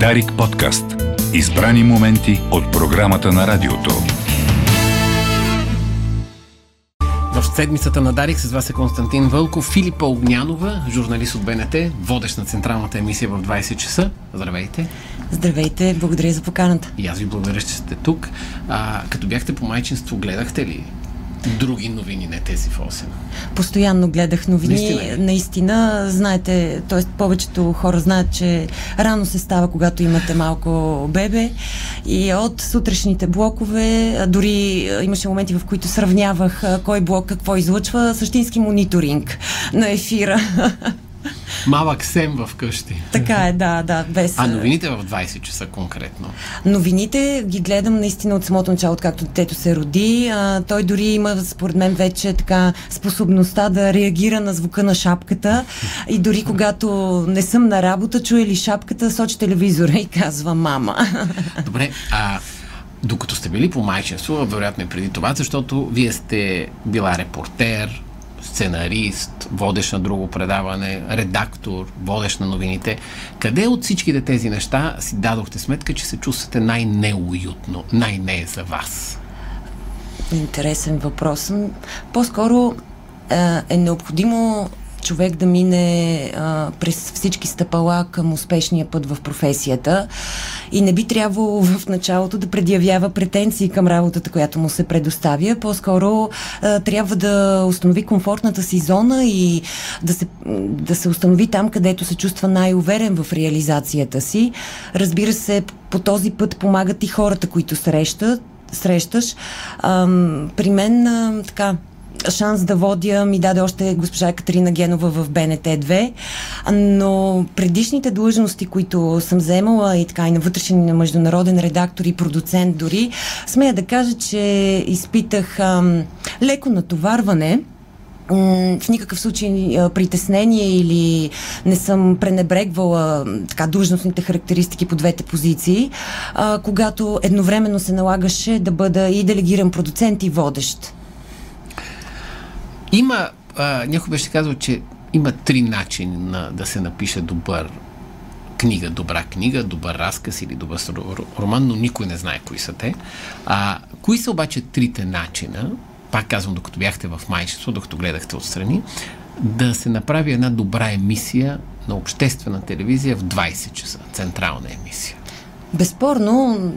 Дарик подкаст. Избрани моменти от програмата на радиото. В седмицата на Дарик с вас е Константин Вълков, Филипа Огнянова, журналист от БНТ, водещ на централната емисия в 20 часа. Здравейте! Здравейте, благодаря за поканата. И аз ви благодаря, че сте тук. А, като бяхте по майчинство, гледахте ли други новини, не тези в 8. Постоянно гледах новини. Наистина, наистина знаете, т.е. повечето хора знаят, че рано се става, когато имате малко бебе. И от сутрешните блокове, дори имаше моменти, в които сравнявах кой блок какво излъчва, същински мониторинг на ефира. Малък сем в къщи. Така е, да, да. Без... А новините в 20 часа конкретно? Новините ги гледам наистина от самото начало, откакто детето се роди. А, той дори има, според мен, вече така способността да реагира на звука на шапката. И дори когато не съм на работа, чуе ли шапката, сочи телевизора и казва мама. Добре, а докато сте били по майчинство, вероятно и преди това, защото вие сте била репортер, сценарист, водещ на друго предаване, редактор, водещ на новините. Къде от всичките тези неща си дадохте сметка, че се чувствате най-неуютно, най-не за вас? Интересен въпрос. По-скоро е необходимо човек да мине а, през всички стъпала към успешния път в професията и не би трябвало в началото да предявява претенции към работата, която му се предоставя. По-скоро а, трябва да установи комфортната си зона и да се, да се установи там, където се чувства най-уверен в реализацията си. Разбира се, по този път помагат и хората, които срещат, срещаш. Ам, при мен а, така шанс да водя ми даде още госпожа Екатерина Генова в БНТ-2, но предишните длъжности, които съм вземала и така и на вътрешен и на международен редактор и продуцент дори, смея да кажа, че изпитах ам, леко натоварване, в никакъв случай притеснение или не съм пренебрегвала така длъжностните характеристики по двете позиции, а, когато едновременно се налагаше да бъда и делегиран продуцент и водещ. Има, а, някой беше казал, че има три начини на, да се напише добър книга, добра книга, добър разказ или добър роман, но никой не знае кои са те. А, кои са обаче трите начина, пак казвам, докато бяхте в майчество, докато гледахте отстрани, да се направи една добра емисия на обществена телевизия в 20 часа, централна емисия? Безспорно,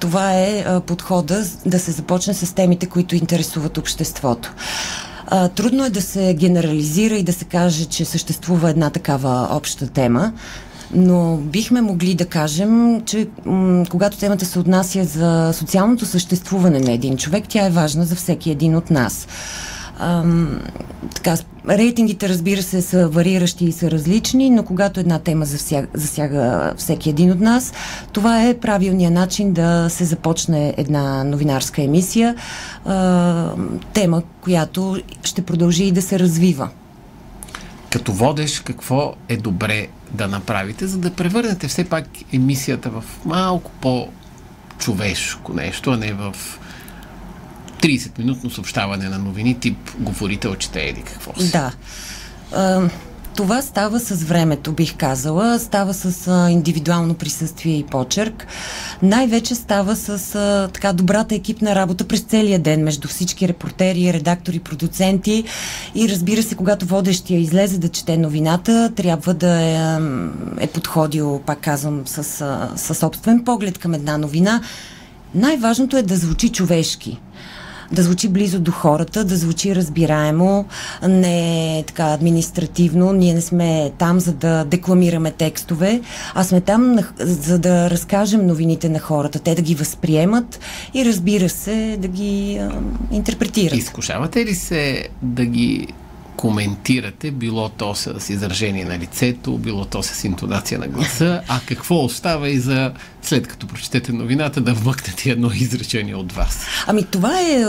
това е подхода да се започне с темите, които интересуват обществото. А, трудно е да се генерализира и да се каже, че съществува една такава обща тема, но бихме могли да кажем, че м- когато темата се отнася за социалното съществуване на един човек, тя е важна за всеки един от нас. Ам, така, рейтингите, разбира се, са вариращи и са различни, но когато една тема засяга, засяга всеки един от нас, това е правилният начин да се започне една новинарска емисия, тема, която ще продължи и да се развива. Като водеш, какво е добре да направите, за да превърнете все пак емисията в малко по-човешко нещо, а не в 30-минутно съобщаване на новини, тип говорител, чете еди какво си. Да. А, това става с времето, бих казала. Става с а, индивидуално присъствие и почерк. Най-вече става с а, така добрата екипна работа през целия ден между всички репортери, редактори, продуценти. И разбира се, когато водещия излезе да чете новината, трябва да е, е подходил, пак казвам, с, с собствен поглед към една новина. Най-важното е да звучи човешки да звучи близо до хората, да звучи разбираемо, не така административно. Ние не сме там за да декламираме текстове, а сме там за да разкажем новините на хората, те да ги възприемат и разбира се да ги а, интерпретират. Изкушавате ли се да ги коментирате, било то с изражение на лицето, било то с интонация на гласа, а какво остава и за след като прочетете новината да вмъкнете едно изречение от вас? Ами това е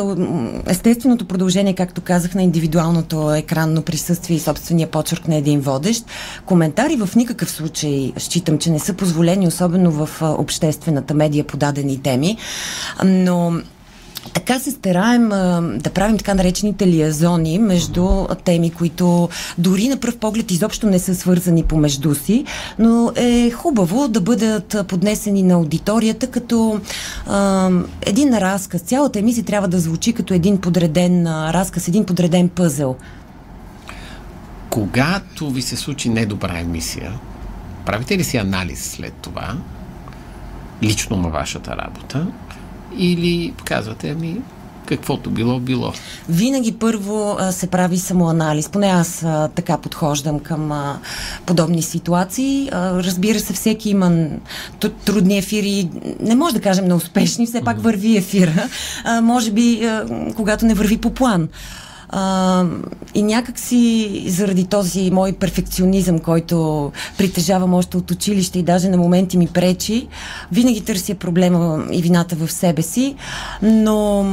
естественото продължение, както казах, на индивидуалното екранно присъствие и собствения почерк на един водещ. Коментари в никакъв случай считам, че не са позволени, особено в обществената медия по дадени теми, но така се стараем а, да правим така наречените лиазони между теми, които дори на пръв поглед изобщо не са свързани помежду си, но е хубаво да бъдат поднесени на аудиторията като а, един разказ. Цялата емисия трябва да звучи като един подреден а, разказ, един подреден пъзел. Когато ви се случи недобра емисия, правите ли си анализ след това, лично на вашата работа, или казвате, ами, каквото било, било. Винаги първо а, се прави самоанализ. Поне аз а, така подхождам към а, подобни ситуации. А, разбира се, всеки има трудни ефири. Не може да кажем неуспешни, все пак върви ефира. А, може би, а, когато не върви по план. А, и някак си заради този мой перфекционизъм, който притежавам още от училище и даже на моменти ми пречи, винаги търся проблема и вината в себе си, но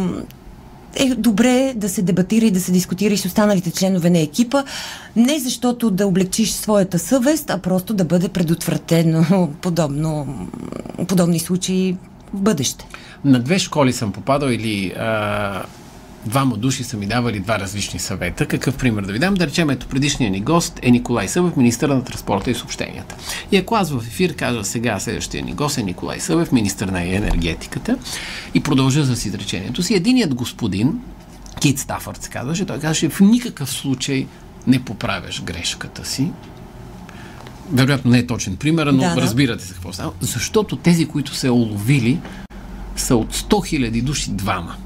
е добре да се дебатира и да се дискутира и с останалите членове на екипа, не защото да облегчиш своята съвест, а просто да бъде предотвратено подобно, подобни случаи в бъдеще. На две школи съм попадал или а, двама души са ми давали два различни съвета. Какъв пример да ви дам? Да речем, ето предишният ни гост е Николай Събев, министър на транспорта и съобщенията. И ако аз в ефир кажа сега следващия ни гост е Николай Събев, министър на енергетиката и продължа с изречението си, единият господин, Кит Стафърд се казваше, той казваше в никакъв случай не поправяш грешката си, вероятно не е точен пример, но да, да. разбирате за какво става. Защото тези, които се уловили, са от 100 000 души двама.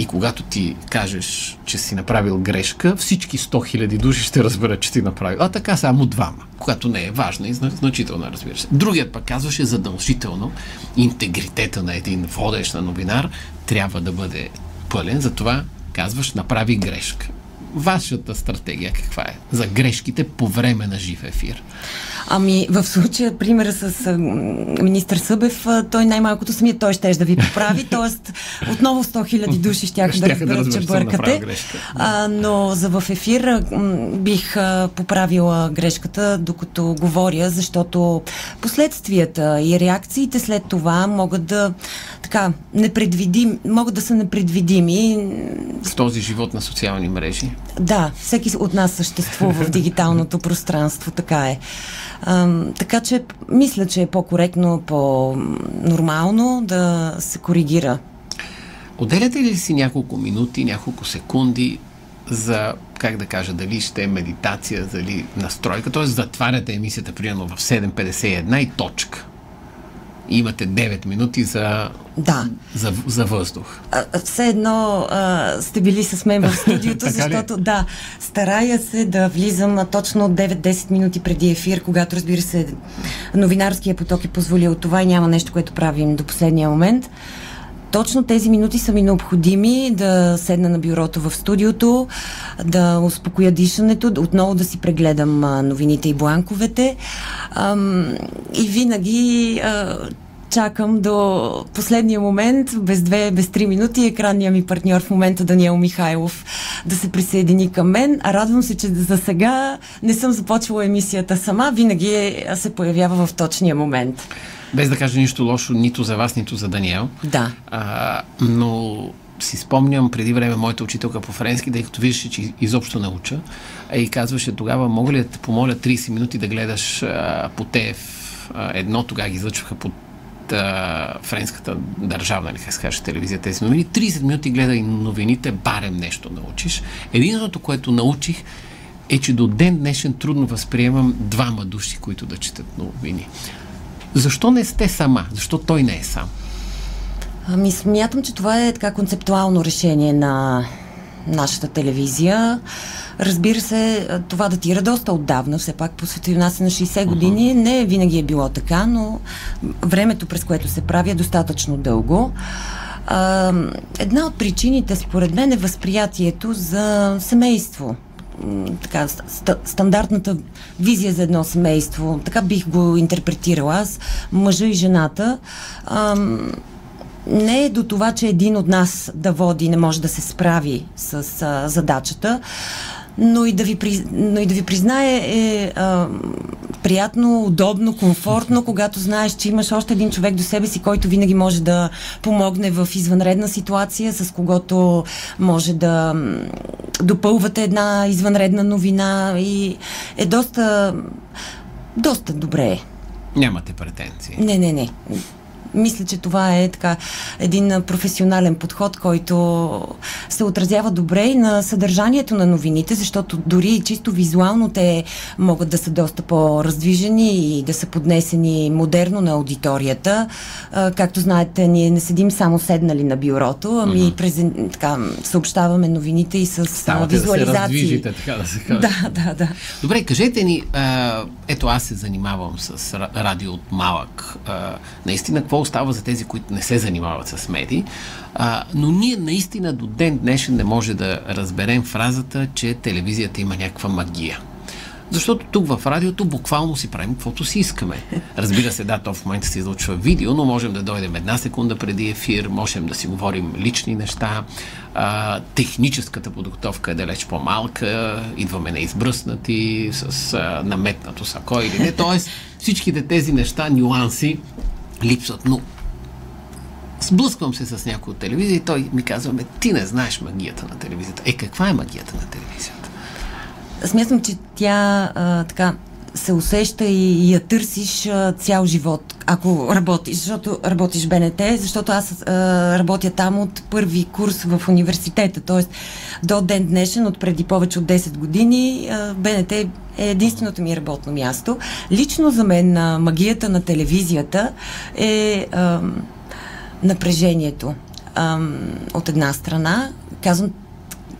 И когато ти кажеш, че си направил грешка, всички 100 000 души ще разберат, че ти направил. А така само двама, когато не е важна и значителна, разбира се. Другият пък казваше задължително интегритета на един водещ на новинар трябва да бъде пълен, затова казваш направи грешка. Вашата стратегия каква е за грешките по време на жив ефир? Ами, в случая, примера с министър Събев, той най-малкото самият той ще да ви поправи, т.е. отново 100 хиляди души щяха да разберат, да че бъркате. А, но за в ефир бих поправила грешката, докато говоря, защото последствията и реакциите след това могат да така, непредвидим, могат да са непредвидими. В този живот на социални мрежи? Да, всеки от нас съществува в дигиталното пространство, така е. А, така че мисля, че е по-коректно, по-нормално да се коригира. Отделяте ли си няколко минути, няколко секунди за, как да кажа, дали ще е медитация, дали настройка, т.е. затваряте емисията примерно в 7.51 и точка имате 9 минути за, да. за, за въздух. А, все едно а, сте били с мен в студиото, защото ли? да, старая се да влизам точно 9-10 минути преди ефир, когато разбира се новинарския поток е позволил това и няма нещо, което правим до последния момент. Точно тези минути са ми необходими да седна на бюрото в студиото, да успокоя дишането, отново да си прегледам новините и бланковете. И винаги чакам до последния момент, без две, без три минути, екранния ми партньор в момента Даниел Михайлов да се присъедини към мен. Радвам се, че за сега не съм започвала емисията сама, винаги е, се появява в точния момент. Без да кажа нищо лошо нито за вас, нито за Даниел. Да. А, но си спомням преди време моята учителка по френски, тъй като виждаше, че изобщо не уча, и казваше тогава, мога ли да те помоля 30 минути да гледаш а, по ТФ едно, тогава ги излъчваха по а, френската държавна, ли се каже, телевизия тези новини. 30 минути гледай новините, барем нещо научиш. Единственото, което научих, е, че до ден днешен трудно възприемам двама души, които да четат новини. Защо не сте сама? Защо той не е сам? Ами смятам, че това е така концептуално решение на нашата телевизия. Разбира се, това датира доста отдавна, все пак по е на 60 години. Uh-huh. Не винаги е било така, но времето, през което се прави, е достатъчно дълго. А, една от причините, според мен, е възприятието за семейство така, ст- стандартната визия за едно семейство. Така бих го интерпретирала аз. Мъжа и жената. Ам, не е до това, че един от нас да води не може да се справи с а, задачата, но и да ви, но и да ви признае, е, а, приятно, удобно, комфортно, когато знаеш, че имаш още един човек до себе си, който винаги може да помогне в извънредна ситуация, с когото може да допълвате една извънредна новина и е доста, доста добре. Нямате претенции. Не, не, не мисля, че това е така един професионален подход, който се отразява добре и на съдържанието на новините, защото дори чисто визуално те могат да са доста по-раздвижени и да са поднесени модерно на аудиторията. Както знаете, ние не седим само седнали на бюрото, ами mm-hmm. презен... така, съобщаваме новините и с Ставате визуализации. Да се така да се каже. Да, да, да. Добре, кажете ни, ето аз се занимавам с радио от малък. Наистина, какво остава за тези, които не се занимават с медии. А, но ние наистина до ден днешен не може да разберем фразата, че телевизията има някаква магия. Защото тук в радиото буквално си правим каквото си искаме. Разбира се, да, то в момента се излучва видео, но можем да дойдем една секунда преди ефир, можем да си говорим лични неща. А, техническата подготовка е далеч по-малка, идваме неизбръснати, с а, наметнато сако или не. Тоест, всичките тези неща, нюанси липсват. Но сблъсквам се с някой от телевизия и той ми казва, ти не знаеш магията на телевизията. Е, каква е магията на телевизията? Смятам, че тя а, така се усеща и, я търсиш а, цял живот, ако работиш, защото работиш БНТ, защото аз а, работя там от първи курс в университета, т.е. до ден днешен, от преди повече от 10 години, а, БНТ е единственото ми работно място. Лично за мен а, магията на телевизията е а, напрежението. А, от една страна, казвам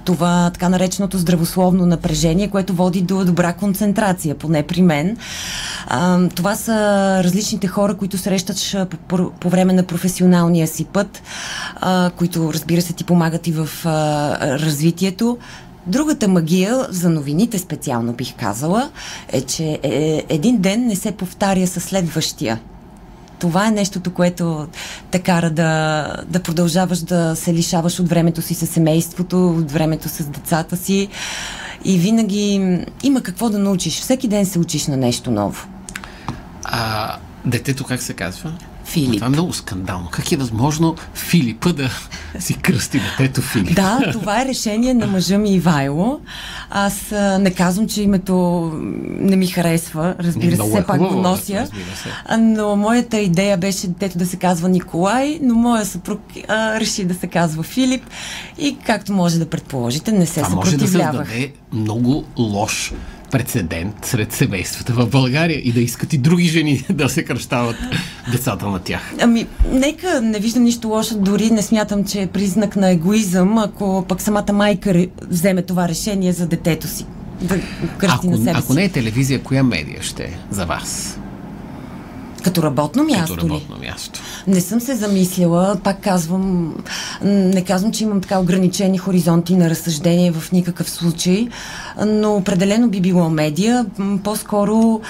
това така нареченото здравословно напрежение, което води до добра концентрация, поне при мен. Това са различните хора, които срещаш по, време на професионалния си път, които разбира се ти помагат и в развитието. Другата магия, за новините специално бих казала, е, че е, един ден не се повтаря със следващия това е нещото, което те кара да, да продължаваш да се лишаваш от времето си с семейството, от времето с децата си. И винаги има какво да научиш. Всеки ден се учиш на нещо ново. А детето как се казва? Филип. Това е много скандално. Как е възможно Филипа да си кръсти детето Филип? Да, това е решение на мъжа ми Ивайло. Аз а, не казвам, че името не ми харесва. Разбира се, все е пак го нося. Но моята идея беше детето да се казва Николай, но моя съпруг а, реши да се казва Филип. И както може да предположите, не се съпротивлявах. може да създаде много лош прецедент сред семействата в България и да искат и други жени да се кръщават децата на тях. Ами, нека не виждам нищо лошо, дори не смятам, че е признак на егоизъм, ако пък самата майка вземе това решение за детето си. Да ако, на себе ако не е телевизия, коя медия ще е за вас? Като работно място Като работно ли? място. Не съм се замислила, пак казвам, не казвам, че имам така ограничени хоризонти на разсъждение в никакъв случай, но определено би било медия, по-скоро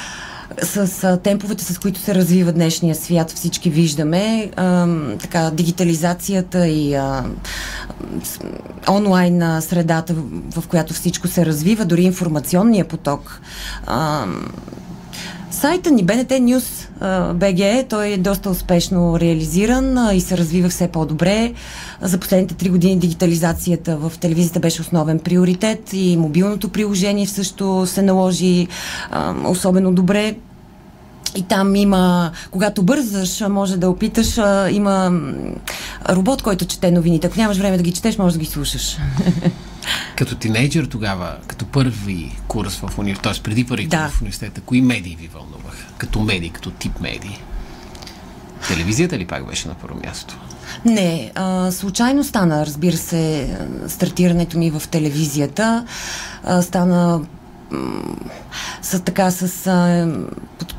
с темповете, с които се развива днешния свят, всички виждаме, а, така, дигитализацията и а, онлайн средата, в, която всичко се развива, дори информационния поток. А, сайта ни BNT News BG, той е доста успешно реализиран и се развива все по-добре. За последните три години дигитализацията в телевизията беше основен приоритет и мобилното приложение също се наложи особено добре. И там има, когато бързаш, може да опиташ, има робот, който чете новините. Ако нямаш време да ги четеш, може да ги слушаш. Като тинейджър тогава, като първи курс в университета, т.е. преди първи да. курс в университета, кои медии ви вълнуваха? Като медии, като тип медии? Телевизията ли пак беше на първо място? Не, а, случайно стана, разбира се, стартирането ми в телевизията. А, стана с така с а,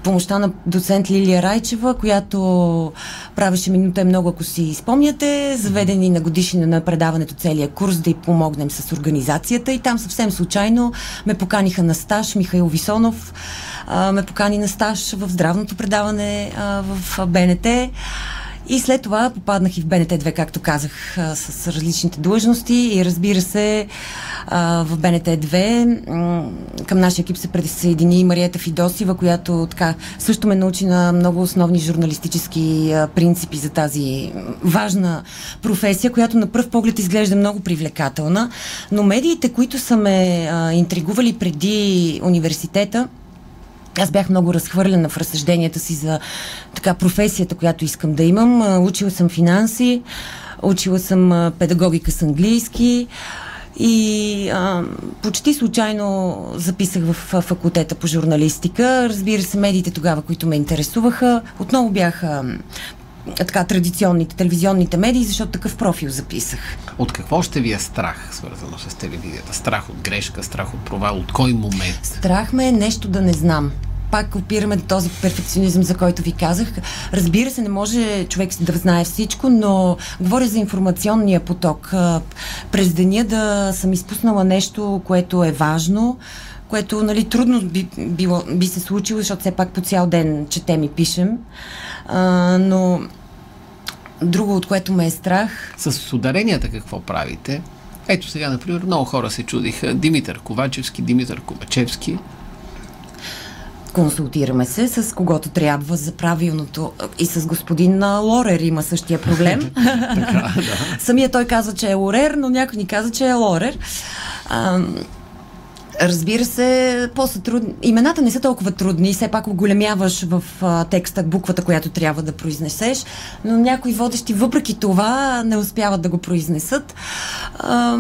помощта на доцент Лилия Райчева, която правеше минута е много, ако си спомняте, заведени на годишнина на предаването целия курс да й помогнем с организацията. И там съвсем случайно ме поканиха на стаж Михаил Висонов а, ме покани на стаж в здравното предаване а, в БНТ И след това попаднах и в БНТ2, както казах, с различните длъжности и разбира се, в БНТ2 м- към нашия екип се присъедини и Мариета Фидосива, която така също ме научи на много основни журналистически принципи за тази важна професия, която на пръв поглед изглежда много привлекателна. Но медиите, които са ме интригували преди университета, аз бях много разхвърлена в разсъжденията си за така професията, която искам да имам. Учила съм финанси, учила съм педагогика с английски и а, почти случайно записах в факултета по журналистика. Разбира се, медиите тогава, които ме интересуваха, отново бяха така традиционните телевизионните медии, защото такъв профил записах. От какво ще ви е страх, свързано с телевизията? Страх от грешка, страх от провал, от кой момент? Страх ме е нещо да не знам. Пак опираме до този перфекционизъм, за който ви казах. Разбира се, не може човек да знае всичко, но говоря за информационния поток. През деня да съм изпуснала нещо, което е важно, което нали, трудно би, било, би се случило, защото все пак по цял ден четем и пишем. А, но друго, от което ме е страх, С ударенията какво правите? Ето сега, например, много хора се чудиха Димитър Ковачевски, Димитър Ковачевски. консултираме се с когото трябва за правилното. И с господин Лорер има същия проблем. Самия той казва, че е Лорер, но някой ни каза, че е Лорер. Разбира се, после трудни. Имената не са толкова трудни, все пак оголемяваш в а, текста буквата, която трябва да произнесеш, но някои водещи въпреки това не успяват да го произнесат. А,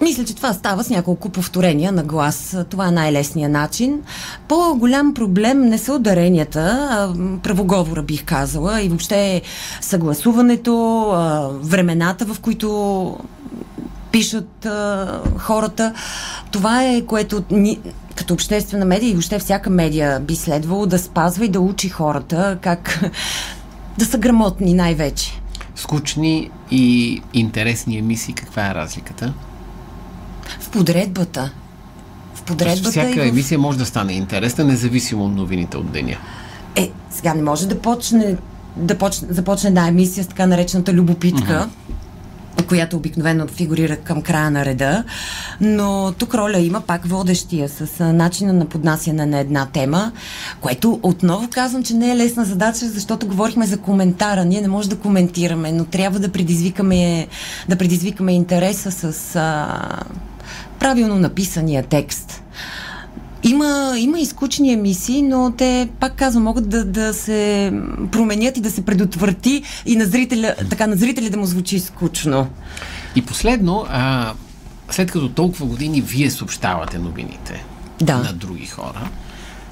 мисля, че това става с няколко повторения на глас. Това е най-лесният начин. По-голям проблем не са ударенията, а правоговора бих казала и въобще съгласуването, времената, в които пишат хората. Това е което ни, като обществена медия и въобще всяка медия би следвало да спазва и да учи хората как да са грамотни най-вече. Скучни и интересни емисии, каква е разликата? В подредбата. В подредбата Всяка в... емисия може да стане интересна, независимо от новините от деня. Е, сега не може да почне да почне, започне една емисия с така наречената любопитка, която обикновено фигурира към края на реда, но тук роля има пак водещия с начина на поднасяне на една тема, което отново казвам, че не е лесна задача, защото говорихме за коментара. Ние не можем да коментираме, но трябва да предизвикаме, да предизвикаме интереса с а, правилно написания текст. Има, има и скучни емисии, но те, пак казвам, могат да, да се променят и да се предотврати и на зрителя, така на зрителя да му звучи скучно. И последно, а, след като толкова години вие съобщавате новините Да. на други хора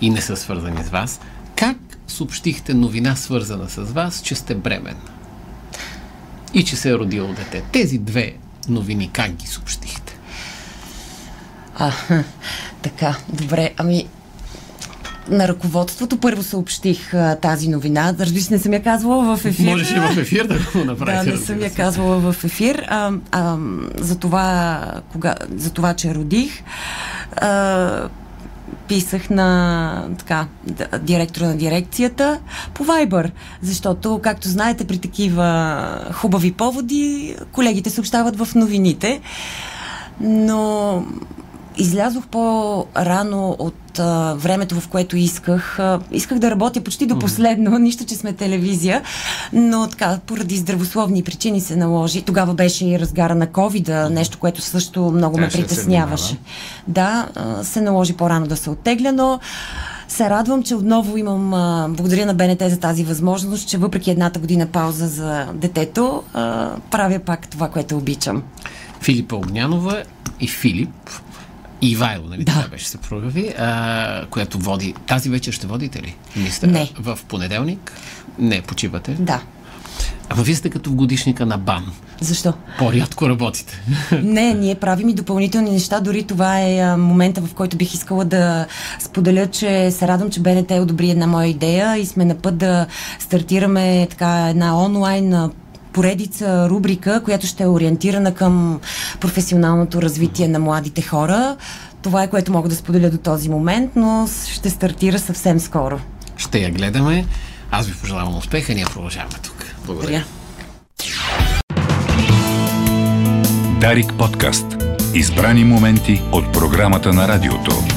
и не са свързани с вас, как съобщихте новина свързана с вас, че сте бременна? И че се е родило дете. Тези две новини как ги съобщихте? А, така, добре. Ами, на ръководството първо съобщих а, тази новина. Разбира се, не съм я казвала в ефир. Можеш и в ефир да го Да, направите. не съм я казвала в ефир. А, а, за, това, кога, за това, че родих, а, писах на така, директора на дирекцията по Viber, защото, както знаете, при такива хубави поводи колегите съобщават в новините. Но излязох по-рано от а, времето, в което исках. А, исках да работя почти до последно, нищо, че сме телевизия, но така, поради здравословни причини се наложи. Тогава беше и разгара на COVID, нещо, което също много ме Трябваше притесняваше. Да, а, се наложи по-рано да се оттегля, но се радвам, че отново имам, а, благодаря на БНТ за тази възможност, че въпреки едната година пауза за детето, а, правя пак това, което обичам. Филипа Огнянова и Филип и Ивайло, нали? Да. Това беше се прояви, а, която води. Тази вечер ще водите ли? Мисля, Не. В понеделник? Не, почивате. Да. Ама вие сте като в годишника на БАН. Защо? По-рядко работите. Не, ние правим и допълнителни неща. Дори това е а, момента, в който бих искала да споделя, че се радвам, че БНТ одобри една моя идея и сме на път да стартираме така една онлайн а, поредица, рубрика, която ще е ориентирана към професионалното развитие на младите хора. Това е което мога да споделя до този момент, но ще стартира съвсем скоро. Ще я гледаме. Аз ви пожелавам успеха, ние продължаваме тук. Благодаря. Дарик подкаст. Избрани моменти от програмата на радиото.